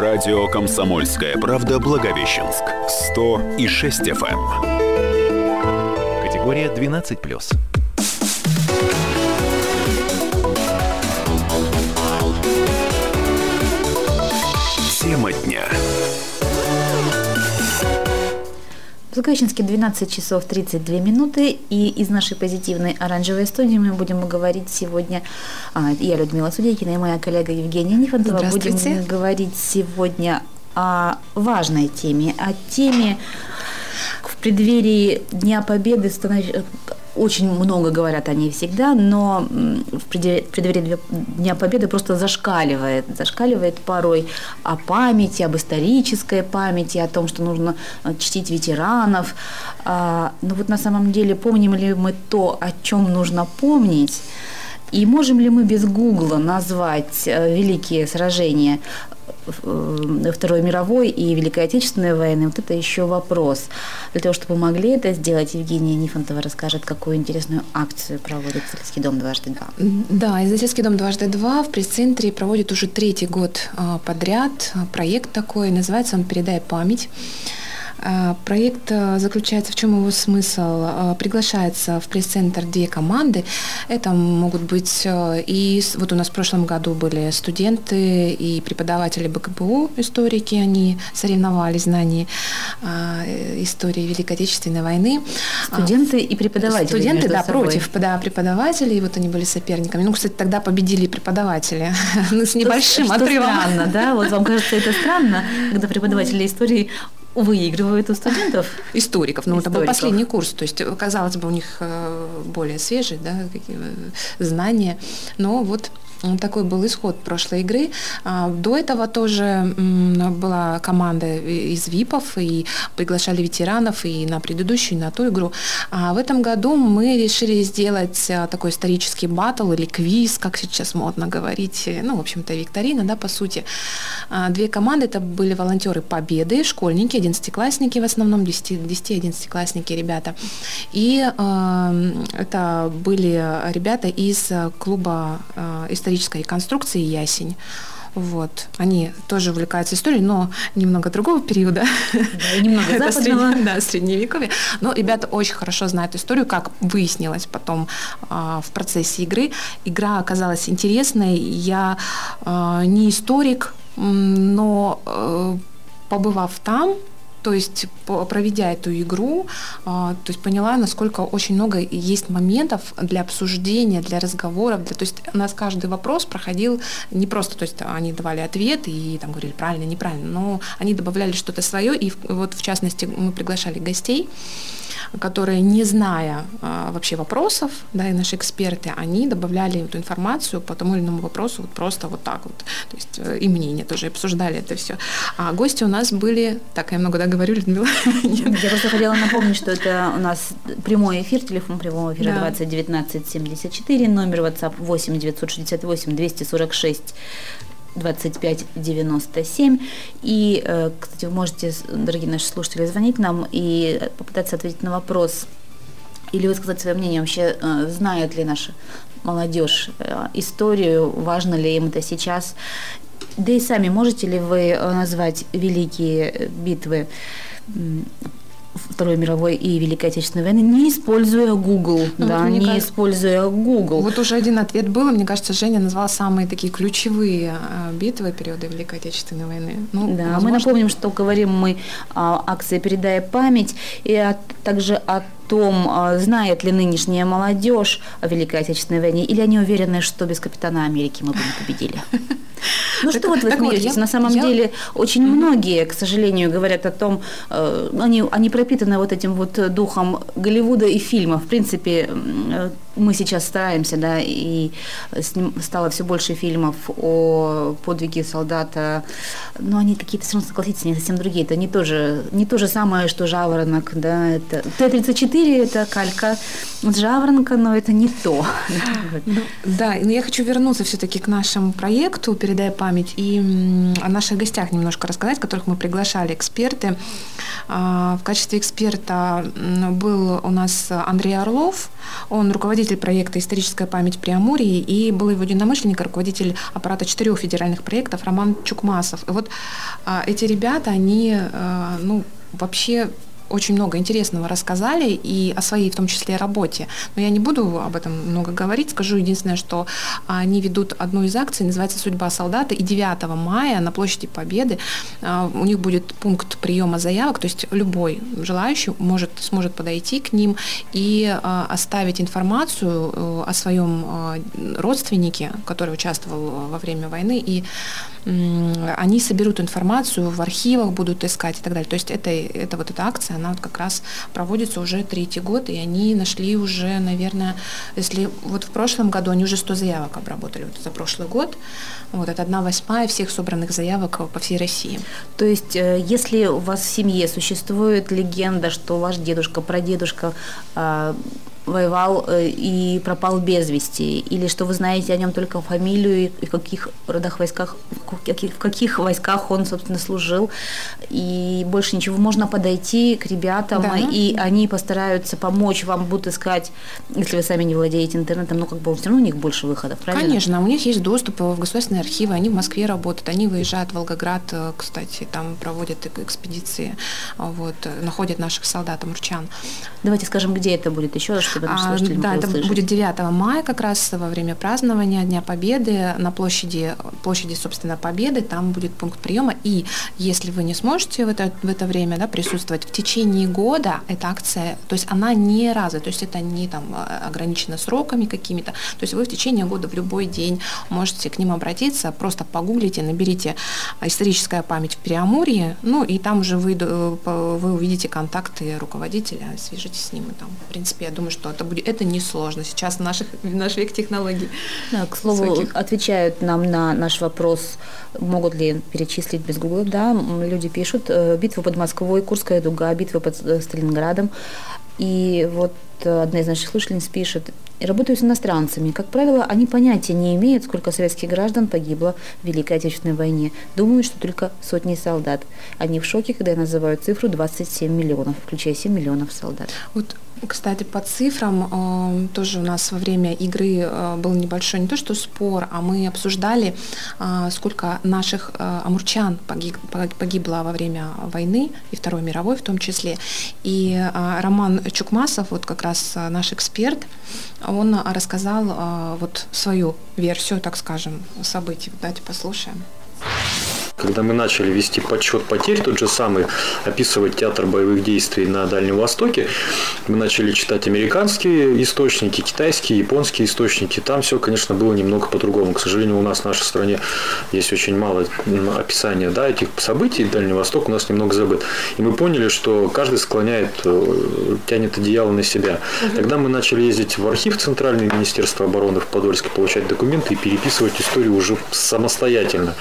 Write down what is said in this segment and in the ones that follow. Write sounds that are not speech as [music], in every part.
Радио «Комсомольская правда» Благовещенск. 100 и 6 FM. Категория 12+. В Благовещенске 12 часов 32 минуты, и из нашей позитивной оранжевой студии мы будем говорить сегодня, а, я Людмила Судейкина и моя коллега Евгения Нифонтова, будем говорить сегодня о важной теме, о теме в преддверии Дня Победы очень много говорят о ней всегда, но в преддверии Дня Победы просто зашкаливает, зашкаливает порой о памяти, об исторической памяти, о том, что нужно э, чтить ветеранов. А, но вот на самом деле помним ли мы то, о чем нужно помнить, и можем ли мы без Гугла назвать э, великие сражения Второй мировой и Великой Отечественной войны, вот это еще вопрос. Для того, чтобы могли это сделать, Евгения Нифонтова расскажет, какую интересную акцию проводит Издательский дом «Дважды два». Да, Издательский дом «Дважды два» в пресс-центре проводит уже третий год а, подряд проект такой, называется он «Передай память». А, проект э, заключается в чем его смысл? А, приглашается в пресс-центр две команды. Это могут быть э, и вот у нас в прошлом году были студенты и преподаватели БКБУ, историки, они соревновались в знании а, истории Великой Отечественной войны. Студенты и преподаватели. Студенты, да, собой. против да, преподавателей, вот они были соперниками. Ну, кстати, тогда победили преподаватели [laughs] ну, с небольшим что, отрывом. Что странно, да? Вот вам кажется это странно, когда преподаватели истории выигрывают у студентов? Историков. Ну, это был последний курс. То есть, казалось бы, у них э, более свежие да, э, знания. Но вот такой был исход прошлой игры. А, до этого тоже была команда из ВИПов, и приглашали ветеранов и на предыдущую, и на ту игру. А в этом году мы решили сделать а, такой исторический батл или квиз, как сейчас модно говорить, ну, в общем-то, викторина, да, по сути. А, две команды, это были волонтеры Победы, школьники, одиннадцатиклассники в основном, 10-11-классники ребята. И это были ребята из клуба исторического исторической конструкции «Ясень». Вот. Они тоже увлекаются историей, но немного другого периода. Да, и немного [laughs] Это средне, [laughs] да, средневековье. Но ребята очень хорошо знают историю, как выяснилось потом э, в процессе игры. Игра оказалась интересной. Я э, не историк, но э, побывав там, то есть, проведя эту игру, а, то есть поняла, насколько очень много есть моментов для обсуждения, для разговоров. Для, то есть у нас каждый вопрос проходил не просто, то есть они давали ответ и там говорили правильно, неправильно, но они добавляли что-то свое. И вот в частности мы приглашали гостей, которые, не зная а, вообще вопросов, да, и наши эксперты, они добавляли эту информацию по тому или иному вопросу вот просто вот так вот. То есть э, и мнение тоже обсуждали это все. А гости у нас были, так, я много да, говорю, Людмила? [laughs] Я просто хотела напомнить, что это у нас прямой эфир, телефон прямого эфира да. 20 19 74, номер WhatsApp 8 968 246 2597. И, э, кстати, вы можете, дорогие наши слушатели, звонить нам и попытаться ответить на вопрос или высказать свое мнение вообще, э, знает ли наша молодежь э, историю, важно ли им это сейчас. Да и сами можете ли вы назвать великие битвы Второй мировой и Великой Отечественной войны, не используя Google, ну, да, вот не кажется, используя Google. Вот уже один ответ был, мне кажется, Женя назвал самые такие ключевые а, битвы периода Великой Отечественной войны. Ну, да, возможно... мы напомним, что говорим мы о акции «Передая память» и о, также о том, а, знает ли нынешняя молодежь о Великой Отечественной войне, или они уверены, что без капитана Америки мы бы не победили. [laughs] Ну что вот вы смеетесь? На самом деле очень многие, к сожалению, говорят о том, э, они, пропитаны вот этим вот духом Голливуда и фильма. В принципе, э, мы сейчас стараемся, да, и стало все больше фильмов о подвиге солдата, но они какие-то, все равно согласитесь, совсем другие. Это не то же, не то же самое, что «Жаворонок», да, это Т-34 – это калька с «Жаворонка», но это не то. [laughs] Ну, да, но я хочу вернуться все-таки к нашему проекту «Передай память» и о наших гостях немножко рассказать, которых мы приглашали, эксперты. А, в качестве эксперта был у нас Андрей Орлов, он руководитель руководитель проекта «Историческая память при Амурии» и был его единомышленник, руководитель аппарата четырех федеральных проектов Роман Чукмасов. И вот а, эти ребята, они, а, ну, вообще очень много интересного рассказали и о своей, в том числе, работе. Но я не буду об этом много говорить, скажу единственное, что они ведут одну из акций, называется «Судьба солдата», и 9 мая на площади Победы а, у них будет пункт приема заявок, то есть любой желающий может, сможет подойти к ним и а, оставить информацию э, о своем а, родственнике, который участвовал во время войны, и они соберут информацию, в архивах будут искать и так далее. То есть это, это вот эта акция, она вот как раз проводится уже третий год, и они нашли уже, наверное, если вот в прошлом году они уже 100 заявок обработали, вот за прошлый год, вот это одна восьмая всех собранных заявок по всей России. То есть, э, если у вас в семье существует легенда, что ваш дедушка, прадедушка а, воевал э, и пропал без вести, или что вы знаете о нем только фамилию и в каких родах войсках, в каких, в каких войсках он, собственно, служил, и больше ничего. Можно подойти к ребятам, да. и они постараются помочь вам, будут искать, если вы сами не владеете интернетом, ну, как бы все равно у них больше выходов, правильно? Конечно, у них есть доступ в государственные архивы, они в Москве работают, они выезжают в Волгоград, э, кстати, там проводят экспедиции, вот, находят наших солдат, амурчан. Давайте скажем, где это будет еще раз, чтобы а, Да, это услышать. будет 9 мая как раз во время празднования Дня Победы на площади, площади, собственно, Победы, там будет пункт приема. И если вы не сможете в это, в это время да, присутствовать, в течение года эта акция, то есть она не разовая, то есть это не там а, ограничено сроками какими-то, то есть вы в течение года в любой день можете к ним обратиться, просто погуглите, наберите историческая память в Преамурье, ну и там уже вы, э, вы увидите контакты руководителя, свяжитесь с ним, и там, в принципе, я думаю, что это, будет, это несложно сейчас в, наших, в наш век технологий. Да, к слову, высоких. отвечают нам на наш вопрос, могут ли перечислить без гугла. Да, люди пишут, э, битва под Москвой, Курская дуга, битва под э, Сталинградом. И вот э, одна из наших слушательниц пишет, работаю с иностранцами. Как правило, они понятия не имеют, сколько советских граждан погибло в Великой Отечественной войне. Думают, что только сотни солдат. Они в шоке, когда я называю цифру 27 миллионов, включая 7 миллионов солдат. Вот кстати, по цифрам э, тоже у нас во время игры э, был небольшой не то что спор, а мы обсуждали, э, сколько наших амурчан погибло во время войны и Второй мировой в том числе. И Роман Чукмасов, вот как раз наш эксперт, он рассказал вот свою версию, так скажем, событий. Давайте послушаем. Когда мы начали вести подсчет потерь, тот же самый, описывать театр боевых действий на Дальнем Востоке, мы начали читать американские источники, китайские, японские источники. Там все, конечно, было немного по-другому. К сожалению, у нас в нашей стране есть очень мало описания да, этих событий. Дальний Восток у нас немного забыт. И мы поняли, что каждый склоняет, э, тянет одеяло на себя. Тогда мы начали ездить в архив Центрального Министерства обороны в Подольске, получать документы и переписывать историю уже самостоятельно.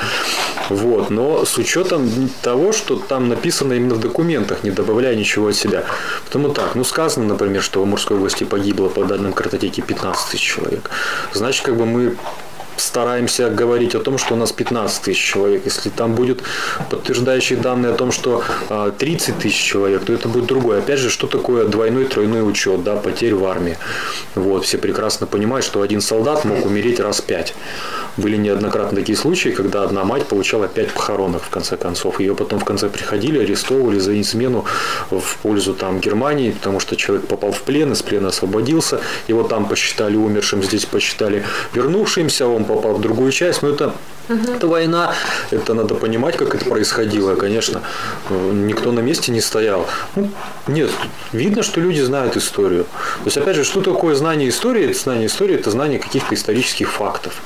Вот но с учетом того, что там написано именно в документах, не добавляя ничего от себя. Потому так, ну сказано, например, что в Морской области погибло по данным картотеке 15 тысяч человек. Значит, как бы мы стараемся говорить о том, что у нас 15 тысяч человек. Если там будет подтверждающие данные о том, что 30 а, тысяч человек, то это будет другое. Опять же, что такое двойной, тройной учет, да, потерь в армии. Вот, все прекрасно понимают, что один солдат мог умереть раз пять. Были неоднократно такие случаи, когда одна мать получала пять похоронок в конце концов. Ее потом в конце приходили, арестовывали за измену в пользу там, Германии, потому что человек попал в плен, из плена освободился, его там посчитали умершим, здесь посчитали вернувшимся, он попал в другую часть, но это Угу. Это война, это надо понимать, как это происходило, конечно. Никто на месте не стоял. Ну, нет, видно, что люди знают историю. То есть, опять же, что такое знание истории? Знание истории – это знание каких-то исторических фактов.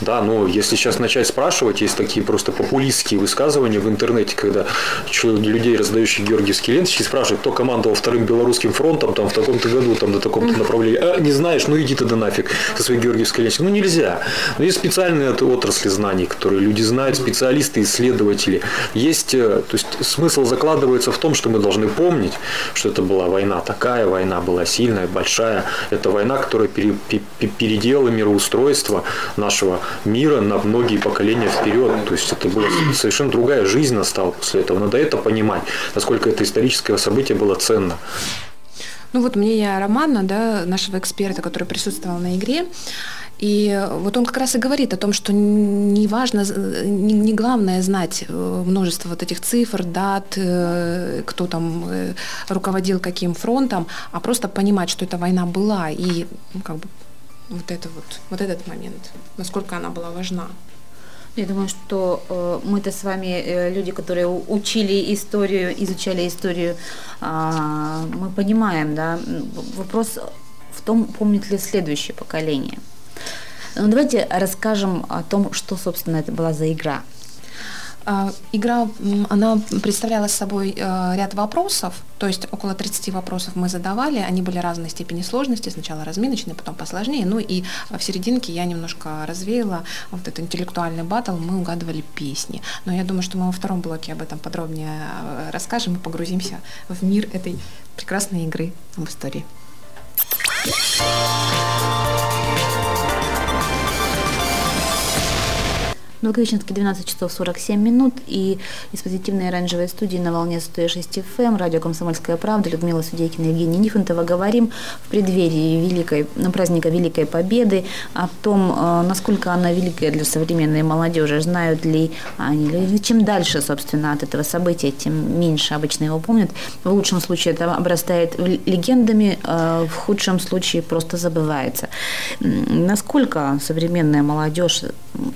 Да, но если сейчас начать спрашивать, есть такие просто популистские высказывания в интернете, когда людей, раздающих георгиевские ленточки, спрашивают, кто командовал вторым белорусским фронтом там, в таком-то году, там, на таком-то направлении. А, не знаешь, ну иди тогда нафиг со своей георгиевской ленточкой. Ну нельзя. Но есть специальные отрасли знаний, которые люди знают, специалисты, исследователи. Есть, э, то есть смысл закладывается в том, что мы должны помнить, что это была война такая, война была сильная, большая. Это война, которая переделала мироустройство нашего мира на многие поколения вперед. То есть это была совершенно другая жизнь настала после этого. Надо это понимать, насколько это историческое событие было ценно. Ну вот мне я Романа, да, нашего эксперта, который присутствовал на игре, и вот он как раз и говорит о том, что не важно, не главное знать э, множество вот этих цифр, дат, э, кто там э, руководил каким фронтом, а просто понимать, что эта война была и ну, как бы вот это вот, вот этот момент, насколько она была важна. Я думаю, что э, мы-то с вами э, люди, которые учили историю, изучали историю, э, мы понимаем, да. Вопрос в том, помнит ли следующее поколение. Ну, давайте расскажем о том, что, собственно, это была за игра. А, игра, она представляла собой э, ряд вопросов, то есть около 30 вопросов мы задавали, они были разной степени сложности, сначала разминочные, потом посложнее, ну и в серединке я немножко развеяла вот этот интеллектуальный батл, мы угадывали песни. Но я думаю, что мы во втором блоке об этом подробнее э, расскажем и погрузимся в мир этой прекрасной игры в истории. Благовещенске 12 часов 47 минут и из позитивной оранжевой студии на волне 106 FM, эм, радио «Комсомольская правда», Людмила Судейкина, Евгения Нифонтова. Говорим в преддверии великой, ну, праздника Великой Победы о том, э, насколько она великая для современной молодежи, знают ли они. Чем дальше, собственно, от этого события, тем меньше обычно его помнят. В лучшем случае это обрастает легендами, э, в худшем случае просто забывается. Насколько современная молодежь,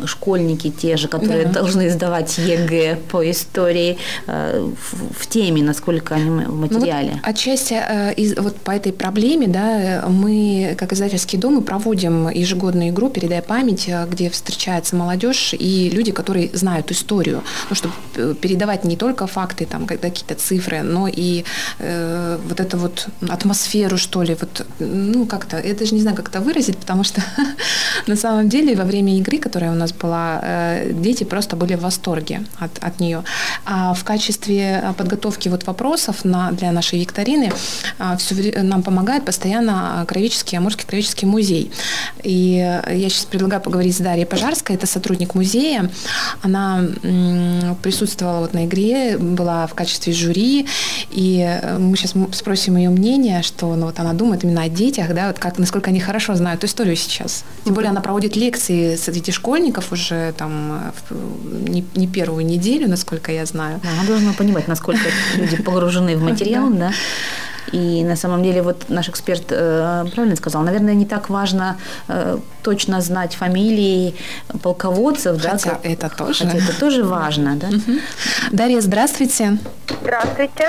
школьники, те же, которые да. должны сдавать ЕГЭ по истории э, в, в теме, насколько они в материале. Ну, вот отчасти э, из, вот по этой проблеме, да, мы, как издательский дом, мы проводим ежегодную игру «Передай память», э, где встречается молодежь и люди, которые знают историю, ну, чтобы передавать не только факты, там, какие-то цифры, но и э, вот эту вот атмосферу, что ли, вот, ну, как-то, я даже не знаю, как это выразить, потому что [laughs] на самом деле во время игры, которая у нас была, Э, дети просто были в восторге от, от нее. А в качестве подготовки вот вопросов на, для нашей викторины а, все, нам помогает постоянно Краеведческий, Амурский краеведческий музей. И я сейчас предлагаю поговорить с Дарьей Пожарской, это сотрудник музея. Она присутствовала вот на игре, была в качестве жюри, и мы сейчас спросим ее мнение, что ну, вот она думает именно о детях, да, вот как, насколько они хорошо знают историю сейчас. Тем более она проводит лекции среди школьников уже там не, не первую неделю, насколько я знаю. Да, она должна понимать, насколько [laughs] люди погружены в [laughs] материал, да. И на самом деле вот наш эксперт э, правильно сказал, наверное, не так важно э, точно знать фамилии полководцев, хотя да? Как, это тоже. Хотя это тоже важно, да? Угу. Дарья, здравствуйте. Здравствуйте.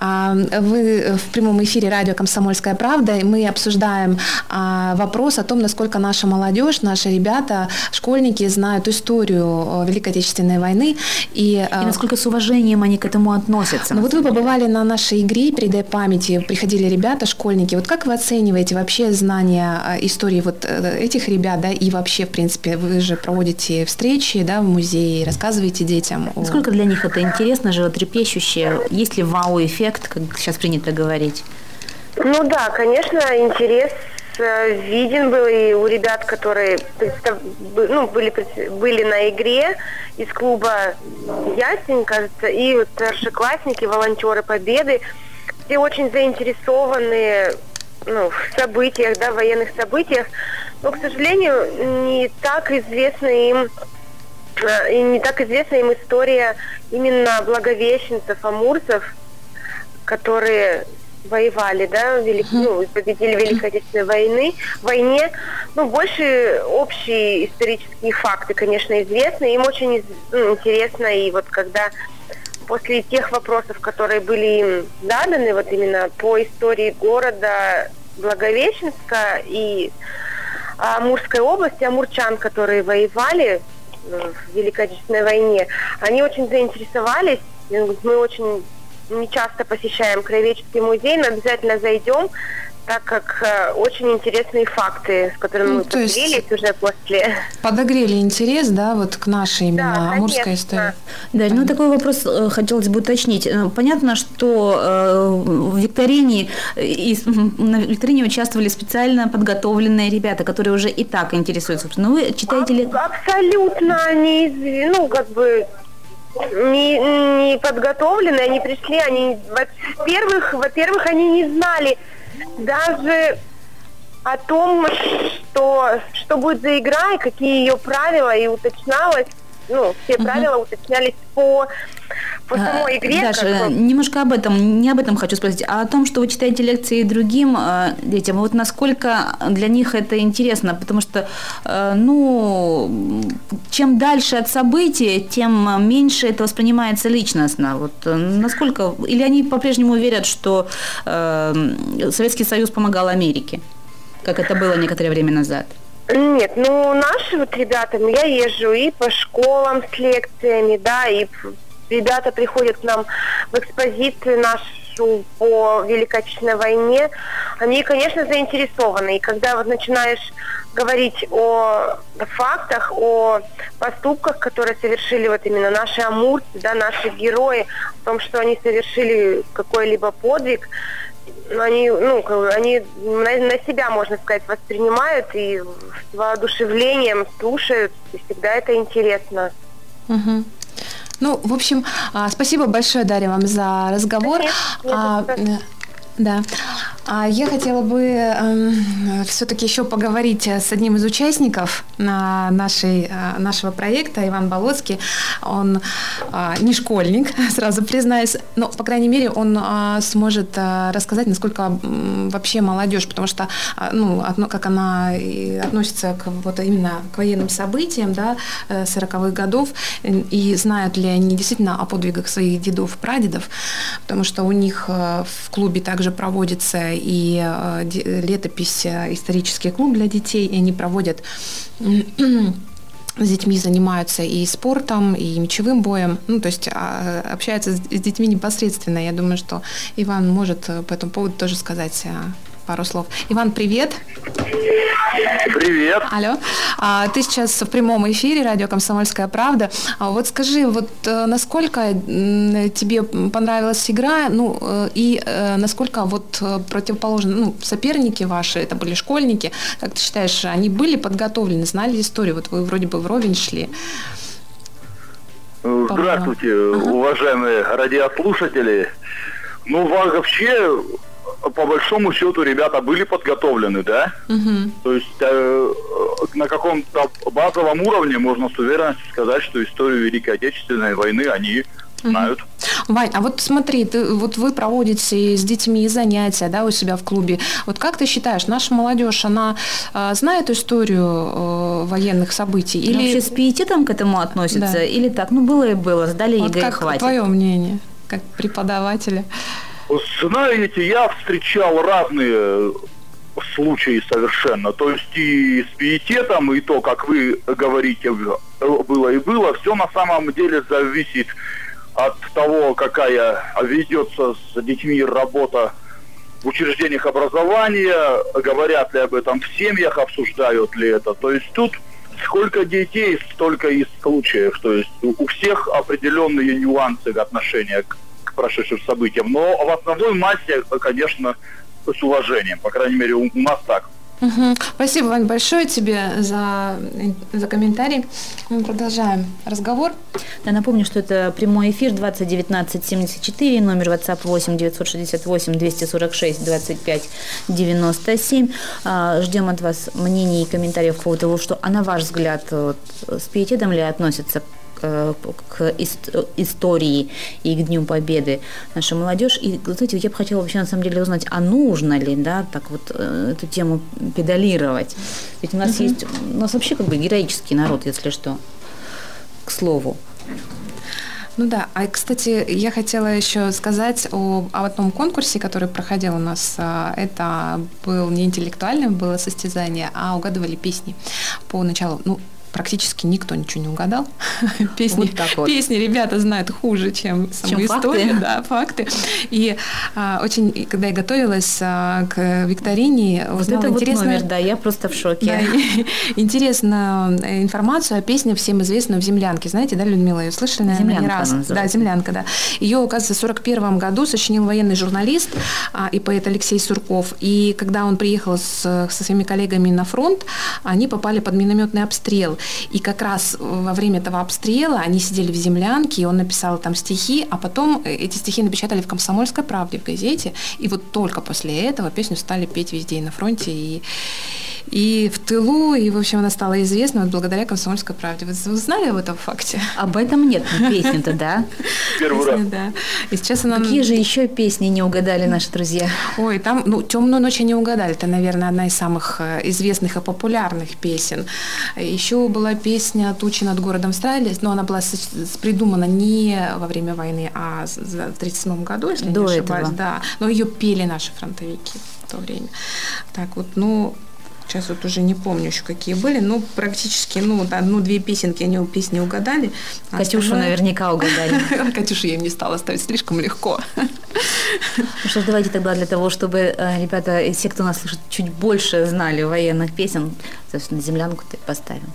А, вы в прямом эфире радио «Комсомольская правда», и мы обсуждаем а, вопрос о том, насколько наша молодежь, наши ребята, школьники знают историю Великой Отечественной войны. И, и насколько с уважением они к этому относятся. Ну вот вы побывали на нашей игре «Передай памяти», приходили ребята, школьники. Вот как вы оцениваете вообще знания истории вот э, этих ребят, да, и вообще, в принципе, вы же проводите встречи, да, в музее, рассказываете детям. Насколько для них это интересно, животрепещущее? Есть ли вау-эффект, как сейчас принято говорить? Ну да, конечно, интерес э, виден был и у ребят, которые представ... ну, были, были на игре из клуба «Ясень», кажется, и вот старшеклассники, волонтеры Победы, все очень заинтересованы ну, в событиях, да, военных событиях, но, к сожалению, не так известна им э, и не так известна им история именно благовещенцев, амурцев, которые воевали, да, велик, ну, победили в Великой Отечественной войны, войне. Ну, больше общие исторические факты, конечно, известны. Им очень ну, интересно, и вот когда после тех вопросов, которые были им заданы, вот именно по истории города Благовещенска и Амурской области, амурчан, которые воевали э, в Великой Отечественной войне, они очень заинтересовались. Мы очень не часто посещаем Краеведческий музей, но обязательно зайдем, так как э, очень интересные факты, с которыми ну, мы поделились уже после. Подогрели интерес, да, вот к нашей именно да, амурской истории. Да, ну такой вопрос э, хотелось бы уточнить. Э, понятно, что э, в викторине и, на викторине участвовали специально подготовленные ребята, которые уже и так интересуются. Но ну, вы читаете ли? Абсолютно не, ну как бы не, не подготовленные, они пришли, они, во-первых, во-первых, они не знали, даже о том, что, что будет за игра и какие ее правила, и уточнялось, ну, все угу. правила уточнялись по по самой игре. Даша, немножко об этом, не об этом хочу спросить, а о том, что вы читаете лекции другим э, детям. Вот насколько для них это интересно, потому что, э, ну, чем дальше от события, тем меньше это воспринимается личностно. Вот э, насколько, или они по-прежнему верят, что э, Советский Союз помогал Америке, как это было некоторое время назад? Нет, ну наши вот ребята, ну я езжу и по школам с лекциями, да, и ребята приходят к нам в экспозицию нашу по Великой Отечественной войне, они, конечно, заинтересованы. И когда вот начинаешь говорить о фактах, о поступках, которые совершили вот именно наши амурцы, да, наши герои, о том, что они совершили какой-либо подвиг, они, ну, они на, на себя, можно сказать, воспринимают и с воодушевлением слушают, и всегда это интересно. Угу. Ну, в общем, а, спасибо большое, Дарья, вам за разговор. А, да. А я хотела бы э, все-таки еще поговорить с одним из участников на нашей, э, нашего проекта, Иван Болоцкий. Он э, не школьник, [laughs] сразу признаюсь, но, по крайней мере, он э, сможет э, рассказать, насколько вообще молодежь, потому что, э, ну, одно, как она относится к, вот именно к военным событиям, да, 40-х годов, и знают ли они действительно о подвигах своих дедов, прадедов, потому что у них в клубе также проводится и э, летопись э, «Исторический клуб для детей», и они проводят с детьми занимаются и спортом, и мечевым боем, ну, то есть а, общаются с детьми непосредственно. Я думаю, что Иван может э, по этому поводу тоже сказать пару слов. Иван, привет. Привет. Алло. А, ты сейчас в прямом эфире радио «Комсомольская правда». А вот скажи, вот э, насколько тебе понравилась игра, ну э, и э, насколько вот противоположно, ну, соперники ваши, это были школьники, как ты считаешь, они были подготовлены, знали историю? Вот вы вроде бы вровень шли. Здравствуйте, ага. уважаемые радиослушатели. Ну, вообще, по большому счету ребята были подготовлены, да? Угу. То есть э, на каком-то базовом уровне можно с уверенностью сказать, что историю Великой Отечественной войны они знают. Угу. Вань, а вот смотри, ты, вот вы проводите с детьми занятия, да, у себя в клубе. Вот как ты считаешь, наша молодежь, она э, знает историю э, военных событий? Или вообще с пиететом к этому относится? Да. Или так, ну было и было, сдали вот ЕГЭ, как хватит? твое мнение, как преподавателя? Знаете, я встречал разные случаи совершенно. То есть и с пиететом, и то, как вы говорите, было и было, все на самом деле зависит от того, какая ведется с детьми работа в учреждениях образования, говорят ли об этом в семьях, обсуждают ли это. То есть тут сколько детей, столько и случаев. То есть у всех определенные нюансы отношения к прошедшим событиям. Но в основной массе, конечно, с уважением. По крайней мере, у нас так. Угу. Спасибо, Вань, большое тебе за, за комментарий. Мы продолжаем разговор. Я напомню, что это прямой эфир 2019-74, номер WhatsApp 8 968 246 25 97. Ждем от вас мнений и комментариев по поводу того, что, а на ваш взгляд, вот, с пиететом ли относятся Э, к истории и к Дню Победы наша молодежь. И, знаете, я бы хотела вообще на самом деле узнать, а нужно ли, да, так вот э, эту тему педалировать? Ведь у нас угу. есть, у нас вообще как бы героический народ, если что, к слову. Ну да, а кстати, я хотела еще сказать о, о одном конкурсе, который проходил у нас. А, это был не интеллектуальное было состязание, а угадывали песни по началу. Ну, практически никто ничего не угадал. [laughs] песни, вот вот. песни ребята знают хуже, чем саму чем историю, факты. да, факты. И а, очень, когда я готовилась а, к викторине, вот это вот номер, да, я просто в шоке. Да, [laughs] интересную э, информацию о песне всем известной в «Землянке». Знаете, да, Людмила, ее слышали, наверное, не раз. Да, «Землянка», да. Ее, оказывается, в 41 году сочинил военный журналист а, и поэт Алексей Сурков. И когда он приехал с, со своими коллегами на фронт, они попали под минометный обстрел. И как раз во время этого обстрела они сидели в землянке, и он написал там стихи, а потом эти стихи напечатали в «Комсомольской правде» в газете, и вот только после этого песню стали петь везде и на фронте, и и в тылу, и, в общем, она стала известна вот благодаря «Комсомольской правде». Вы, вы знали об этом факте? Об этом нет песни-то, да? [laughs] Первый раз. Да. И сейчас она... Какие же еще песни не угадали наши друзья? Ой, там, ну, «Темную ночь» не угадали. Это, наверное, одна из самых э, известных и популярных песен. Еще была песня «Тучи над городом строились», но она была придумана не во время войны, а в 1937 году, если До не ошибаюсь. этого. Да. Но ее пели наши фронтовики в то время. Так вот, ну, Сейчас вот уже не помню еще какие были, но практически, ну, одну-две песенки они песни угадали. А Катюшу остальное... наверняка угадали. [laughs] Катюшу я им не стала ставить, слишком легко. [laughs] Ну что ж, давайте тогда для того, чтобы э, ребята, все, кто нас слышит, чуть больше знали военных песен, собственно, землянку поставим.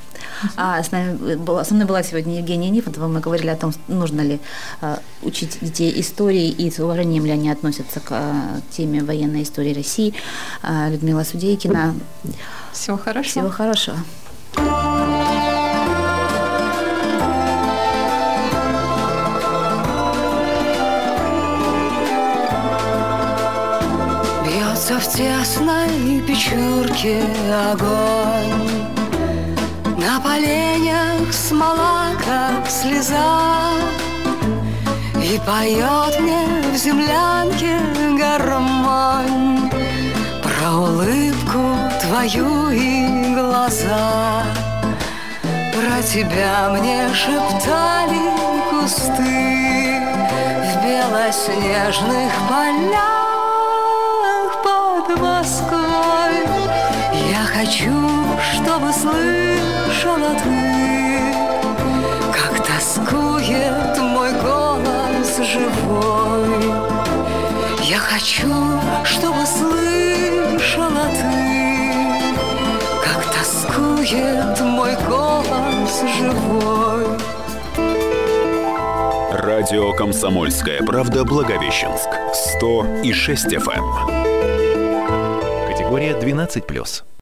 А с нами была, со мной была сегодня Евгения Нифонтова. Мы говорили о том, нужно ли э, учить детей истории и с уважением ли они относятся к э, теме военной истории России. Э, Людмила Судейкина. Всего хорошего. Всего хорошего. Бьется в тесной печурке огонь На поленях смола, как слеза. И поет мне в землянке гармонь Про улыбку твою и глаза. Про тебя мне шептали кусты В белоснежных полях под Москвой. Я хочу, чтобы слышала ты Как тоскует мой голос живой Я хочу, чтобы слышала ты Как тоскует мой голос живой Радио «Комсомольская правда» Благовещенск. 100 и 6 FM. Категория 12+.